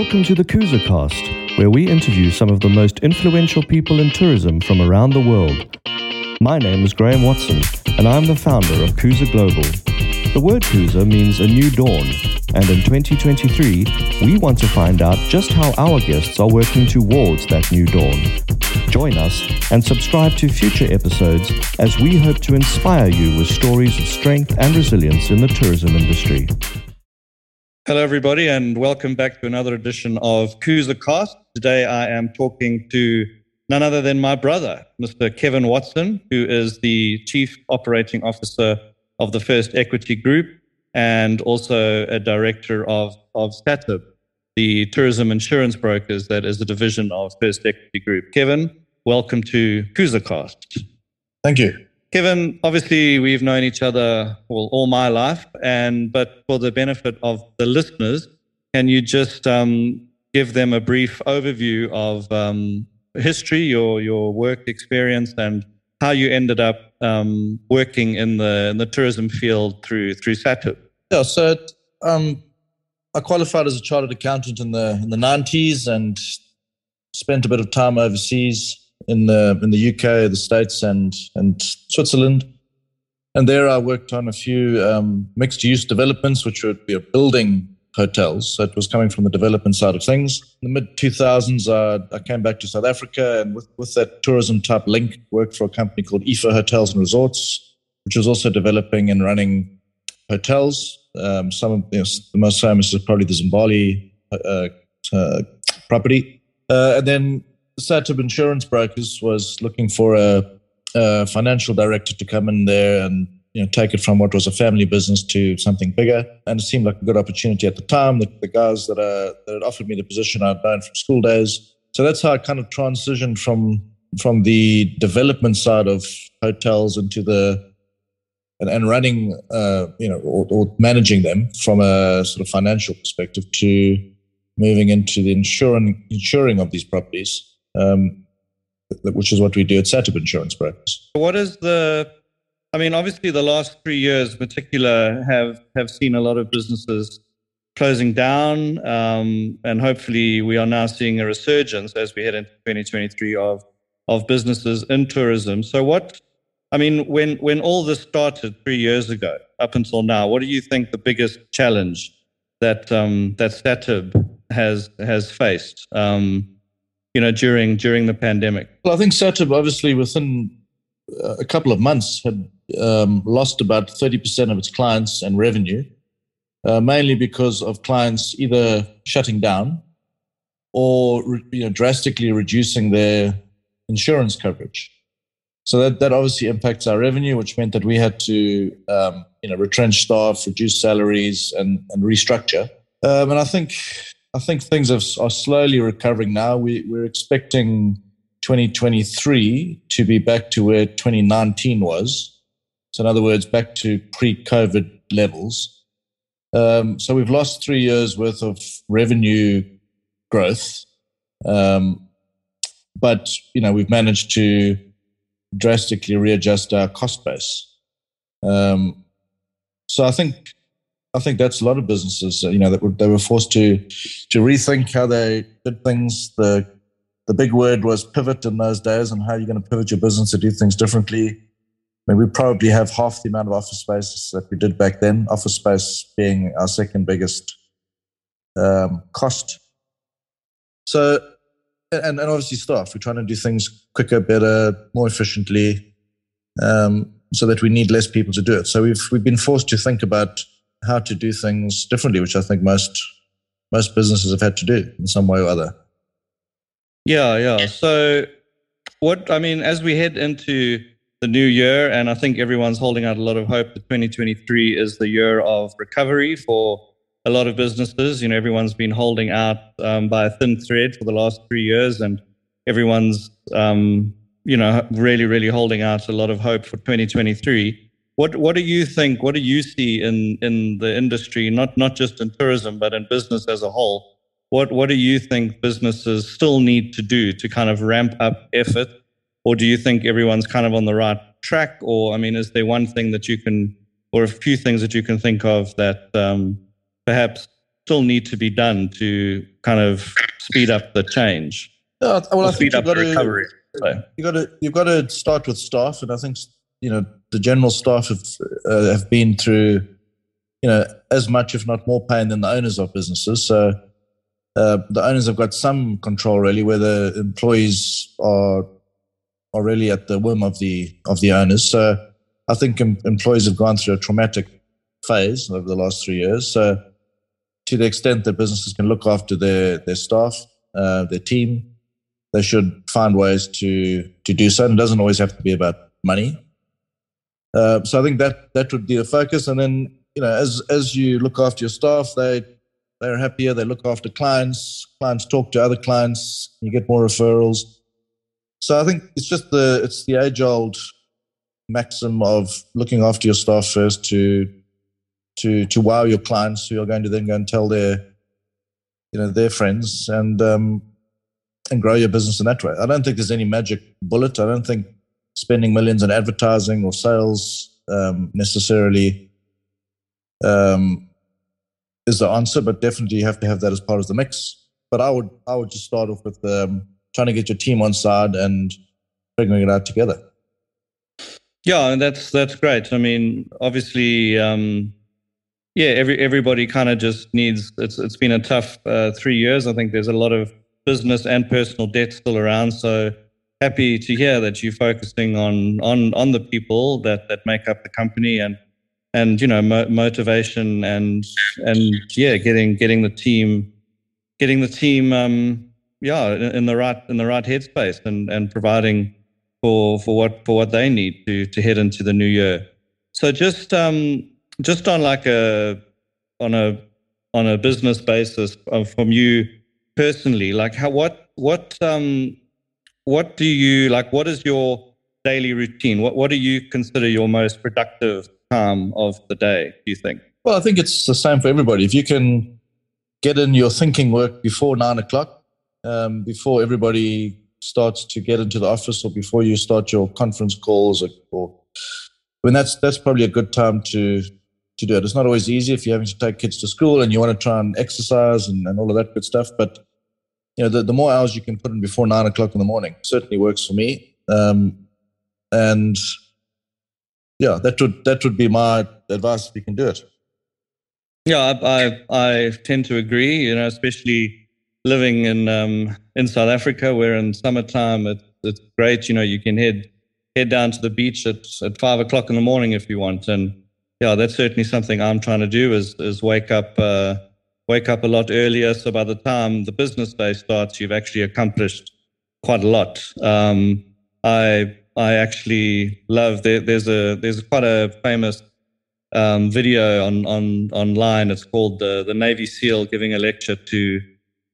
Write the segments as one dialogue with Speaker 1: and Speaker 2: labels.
Speaker 1: Welcome to the Kuza Cast, where we interview some of the most influential people in tourism from around the world. My name is Graham Watson, and I'm the founder of Kuza Global. The word Kuza means a new dawn, and in 2023, we want to find out just how our guests are working towards that new dawn. Join us and subscribe to future episodes as we hope to inspire you with stories of strength and resilience in the tourism industry.
Speaker 2: Hello, everybody, and welcome back to another edition of Kuza Cast. Today, I am talking to none other than my brother, Mr. Kevin Watson, who is the Chief Operating Officer of the First Equity Group and also a director of, of SATIB, the tourism insurance brokers that is a division of First Equity Group. Kevin, welcome to KuzaCast.
Speaker 3: Thank you.
Speaker 2: Kevin, obviously we've known each other well, all my life, and but for the benefit of the listeners, can you just um, give them a brief overview of um, history, your your work experience, and how you ended up um, working in the in the tourism field through through SATIB?
Speaker 3: Yeah, so um, I qualified as a chartered accountant in the in the nineties and spent a bit of time overseas in the in the UK, the States, and and Switzerland. And there, I worked on a few um, mixed use developments, which would be building hotels. So it was coming from the development side of things. In the mid 2000s, uh, I came back to South Africa and with, with that tourism type link, worked for a company called IFA Hotels and Resorts, which was also developing and running hotels. Um, some of you know, the most famous is probably the Zimbali uh, uh, property. Uh, and then SATIB Insurance Brokers was looking for a, a, financial director to come in there and you know take it from what was a family business to something bigger. And it seemed like a good opportunity at the time. The, the guys that, uh, that had offered me the position I'd known from school days. So that's how I kind of transitioned from from the development side of hotels into the and, and running, uh, you know, or, or managing them from a sort of financial perspective to moving into the insuring insuring of these properties um, which is what we do at SATIB Insurance Brokers.
Speaker 2: What is the? I mean, obviously, the last three years, in particular, have have seen a lot of businesses closing down, um, and hopefully, we are now seeing a resurgence as we head into 2023 of of businesses in tourism. So, what? I mean, when when all this started three years ago, up until now, what do you think the biggest challenge that um, that SATIB has has faced? Um, you know, during during the pandemic?
Speaker 3: Well, I think SATIB obviously within uh, a couple of months had um, lost about 30% of its clients and revenue, uh, mainly because of clients either shutting down or you know, drastically reducing their insurance coverage. So that, that obviously impacts our revenue, which meant that we had to um, you know retrench staff, reduce salaries, and, and restructure. Um, and I think I think things are, are slowly recovering now. We, we're expecting 2023 to be back to where 2019 was. So, in other words, back to pre COVID levels. Um, so, we've lost three years worth of revenue growth. Um, but, you know, we've managed to drastically readjust our cost base. Um, so, I think I think that's a lot of businesses, you know, that were, they were forced to to rethink how they did things. The the big word was pivot in those days, and how you're going to pivot your business to do things differently. I mean, we probably have half the amount of office space that we did back then. Office space being our second biggest um, cost. So, and, and obviously staff. We're trying to do things quicker, better, more efficiently, um, so that we need less people to do it. So we've we've been forced to think about how to do things differently, which I think most most businesses have had to do in some way or other.
Speaker 2: Yeah, yeah. So, what I mean, as we head into the new year, and I think everyone's holding out a lot of hope that 2023 is the year of recovery for a lot of businesses. You know, everyone's been holding out um, by a thin thread for the last three years, and everyone's, um, you know, really, really holding out a lot of hope for 2023. What what do you think? What do you see in in the industry, not not just in tourism, but in business as a whole? What what do you think businesses still need to do to kind of ramp up effort, or do you think everyone's kind of on the right track? Or I mean, is there one thing that you can, or a few things that you can think of that um, perhaps still need to be done to kind of speed up the change?
Speaker 3: Yeah, well, I
Speaker 2: speed
Speaker 3: think
Speaker 2: up
Speaker 3: you've got
Speaker 2: the
Speaker 3: to,
Speaker 2: recovery. So,
Speaker 3: you got to you've got to start with staff, and I think you know the general staff have uh, have been through you know as much, if not more, pain than the owners of businesses. So uh, the owners have got some control really, where the employees are are really at the whim of the of the owners. So I think em- employees have gone through a traumatic phase over the last three years. So to the extent that businesses can look after their their staff, uh, their team, they should find ways to to do so. And it doesn't always have to be about money. Uh, so I think that that would be the focus. And then you know, as as you look after your staff, they they're happier. They look after clients. Clients talk to other clients. You get more referrals. So I think it's just the it's the age old maxim of looking after your staff first to to to wow your clients who are going to then go and tell their you know their friends and um, and grow your business in that way. I don't think there's any magic bullet. I don't think spending millions on advertising or sales um, necessarily um, is the answer, but definitely you have to have that as part of the mix. But I would I would just start off with um, trying to get your team on side and figuring it out together.
Speaker 2: Yeah, and that's that's great. I mean, obviously, um, yeah, every everybody kind of just needs. It's it's been a tough uh, three years. I think there's a lot of business and personal debt still around. So happy to hear that you're focusing on on on the people that that make up the company and and you know mo- motivation and and yeah, getting getting the team getting the team um, yeah in, in the right in the right headspace and and providing for for what for what they need to to head into the new year. So just um just on like a on a on a business basis uh, from you personally, like how what what um what do you like? What is your daily routine? What what do you consider your most productive time of the day? Do you think?
Speaker 3: Well, I think it's the same for everybody. If you can get in your thinking work before nine o'clock, um, before everybody starts to get into the office or before you start your conference calls or, or I mean that's that's probably a good time to to do it. It's not always easy if you're having to take kids to school and you want to try and exercise and, and all of that good stuff. But you know, the, the more hours you can put in before nine o'clock in the morning certainly works for me. Um, and yeah, that would that would be my advice if you can do it.
Speaker 2: Yeah, I I, I tend to agree. You know, especially living in um, in South Africa, where in summertime it's it's great. You know, you can head head down to the beach at at five o'clock in the morning if you want, and yeah, that's certainly something I'm trying to do is is wake up uh, wake up a lot earlier. So by the time the business day starts, you've actually accomplished quite a lot. Um, I I actually love there, there's a there's quite a famous um, video on on online. It's called the the Navy SEAL giving a lecture to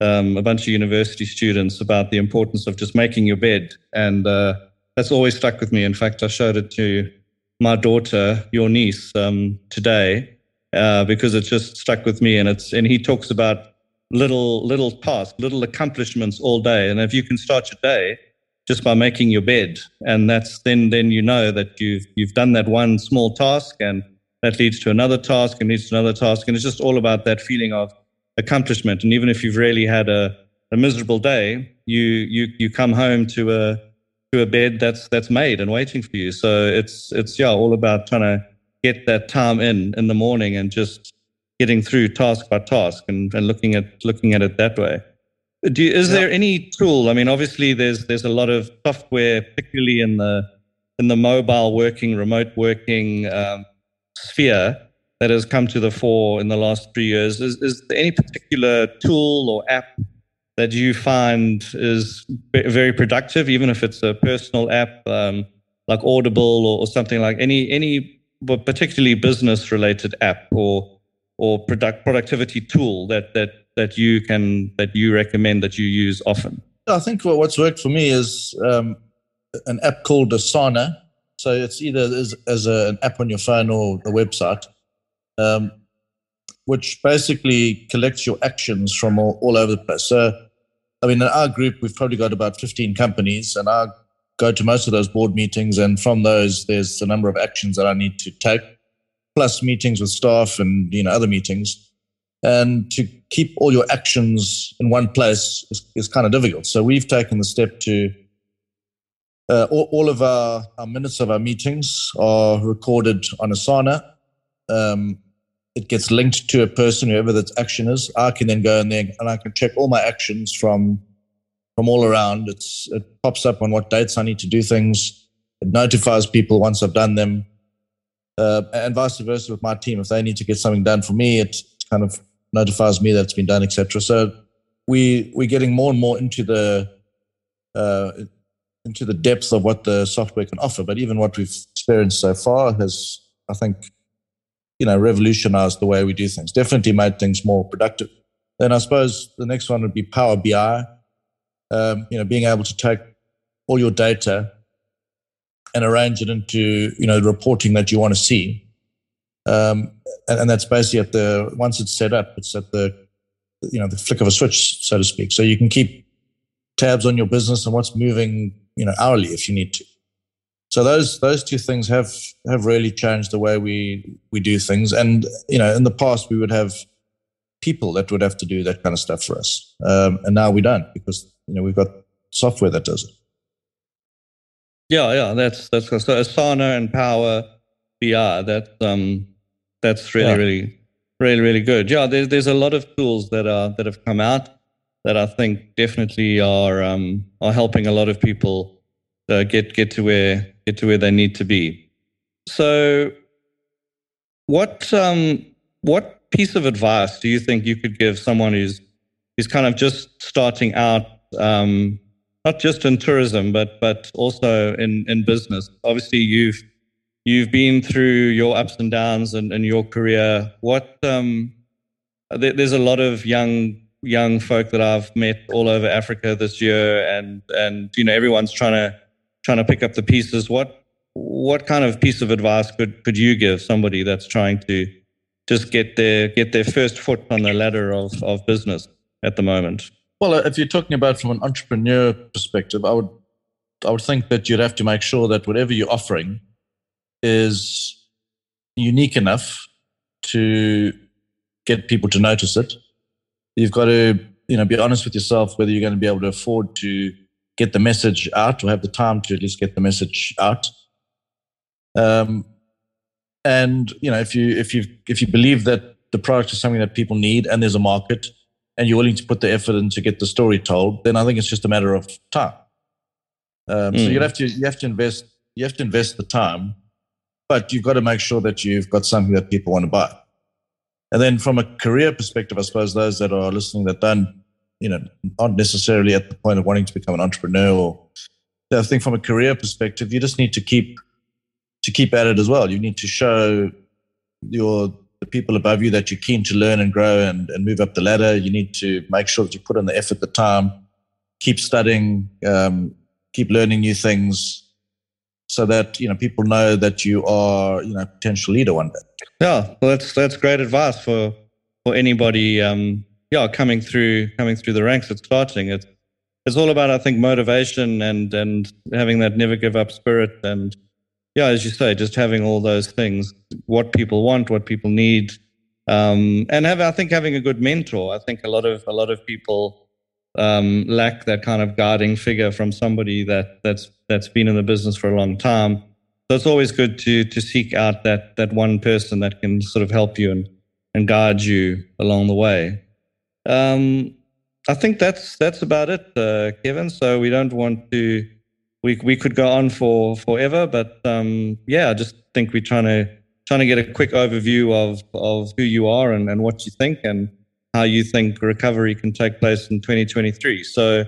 Speaker 2: um, a bunch of university students about the importance of just making your bed, and uh, that's always stuck with me. In fact, I showed it to my daughter, your niece, um, today uh, because it just stuck with me. And it's and he talks about little little tasks, little accomplishments all day. And if you can start your day just by making your bed, and that's then then you know that you've you've done that one small task, and that leads to another task, and leads to another task, and it's just all about that feeling of accomplishment. And even if you've really had a, a miserable day, you you you come home to a to a bed that's that's made and waiting for you. So it's it's yeah, all about trying to get that time in in the morning and just getting through task by task and, and looking at looking at it that way. Do you, is yeah. there any tool? I mean, obviously there's there's a lot of software, particularly in the in the mobile working, remote working um, sphere that has come to the fore in the last three years. Is, is there any particular tool or app that you find is very productive, even if it's a personal app um, like Audible or, or, something like any any particularly business related app or or product productivity tool that that that you can that you recommend that you use often?
Speaker 3: I think what's worked for me is um, an app called Asana. So it's either as, as a, an app on your phone or a website. Um, which basically collects your actions from all, all over the place. So I mean, in our group, we've probably got about 15 companies, and I go to most of those board meetings. And from those, there's a number of actions that I need to take, plus meetings with staff and you know other meetings. And to keep all your actions in one place is, is kind of difficult. So we've taken the step to uh, all, all, of our, our, minutes of our meetings are recorded on Asana. Um, it gets linked to a person, whoever that action is. I can then go in there and I can check all my actions from from all around. It's it pops up on what dates I need to do things. It notifies people once I've done them, uh, and vice versa with my team. If they need to get something done for me, it kind of notifies me that it's been done, etc. So we we're getting more and more into the uh, into the depth of what the software can offer. But even what we've experienced so far has, I think, you know, revolutionized the way we do things. Definitely made things more productive. Then I suppose the next one would be Power BI. Um, you know, being able to take all your data and arrange it into you know the reporting that you want to see. Um, and, and, that's basically at the once it's set up, it's at the you know the flick of a switch, so to speak. So you can keep tabs on your business and what's moving you know hourly if you need to. So those those two things have have really changed the way we we do things. And you know, in the past we would have people that would have to do that kind of stuff for us, um, and now we don't because you know we've got software that does it.
Speaker 2: Yeah, yeah, that's that's so Asana and Power BI. That's um, that's really yeah. really really really good. Yeah, there's there's a lot of tools that are that have come out that I think definitely are um, are helping a lot of people uh, get get to where get to where they need to be. So, what um, what piece of advice do you think you could give someone who's who's kind of just starting out, um, not just in tourism, but but also in in business? Obviously, you've you've been through your ups and downs in, in your career. What um, there, there's a lot of young young folk that I've met all over Africa this year, and and you know everyone's trying to trying to pick up the pieces. What what kind of piece of advice could could you give somebody that's trying to just get their get their first foot on the ladder of of business at the moment?
Speaker 3: Well, if you're talking about from an entrepreneur perspective, I would I would think that you'd have to make sure that whatever you're offering is unique enough to get people to notice it you've got to you know be honest with yourself whether you're going to be able to afford to get the message out or have the time to at least get the message out um, and you know if you if you if you believe that the product is something that people need and there's a market and you're willing to put the effort in to get the story told then i think it's just a matter of time um, mm. so you have to you have to invest you have to invest the time but you've got to make sure that you've got something that people want to buy and then from a career perspective, I suppose those that are listening that don't, you know, aren't necessarily at the point of wanting to become an entrepreneur or I think from a career perspective, you just need to keep to keep at it as well. You need to show your the people above you that you're keen to learn and grow and, and move up the ladder. You need to make sure that you put in the effort, the time, keep studying, um, keep learning new things, so that you know people know that you are you know a potential leader one day.
Speaker 2: Yeah, well, that's that's great advice for for anybody. Um, yeah, coming through coming through the ranks at starting. It's it's all about I think motivation and and having that never give up spirit and yeah, as you say, just having all those things, what people want, what people need, um, and have I think having a good mentor. I think a lot of a lot of people um, lack that kind of guiding figure from somebody that that's that's been in the business for a long time so it's always good to to seek out that that one person that can sort of help you and and guide you along the way. Um, I think that's that's about it, uh, Kevin. So we don't want to. We we could go on for forever, but um, yeah, I just think we're trying to trying to get a quick overview of of who you are and, and what you think and how you think recovery can take place in 2023. So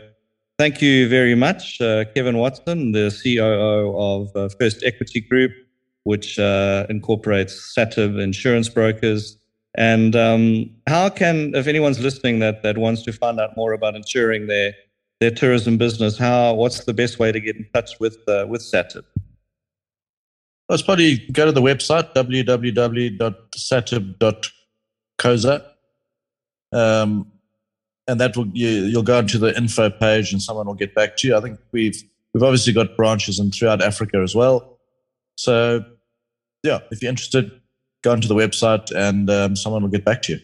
Speaker 2: Thank you very much, uh, Kevin Watson, the COO of uh, First Equity Group, which uh, incorporates SATIB insurance brokers. And um, how can, if anyone's listening that, that wants to find out more about insuring their, their tourism business, how what's the best way to get in touch with, uh, with SATIB?
Speaker 3: Well, it's probably go to the website, www.satib.coza. Um, and that will you, you'll go into the info page and someone will get back to you. I think we've we've obviously got branches in throughout Africa as well. So yeah, if you're interested, go onto the website and um, someone will get back to you.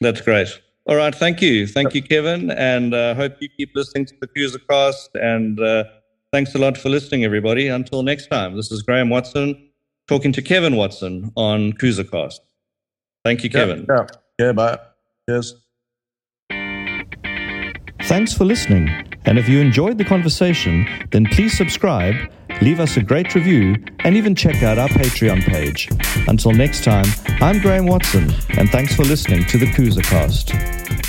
Speaker 2: That's great. All right. Thank you. Thank you, Kevin. And uh, hope you keep listening to the KuzaCast. And uh, thanks a lot for listening, everybody. Until next time, this is Graham Watson talking to Kevin Watson on KuzaCast. Thank you, Kevin.
Speaker 3: Yeah. Yeah. yeah bye. Cheers.
Speaker 1: Thanks for listening. And if you enjoyed the conversation, then please subscribe, leave us a great review, and even check out our Patreon page. Until next time, I'm Graham Watson, and thanks for listening to the KuzaCast.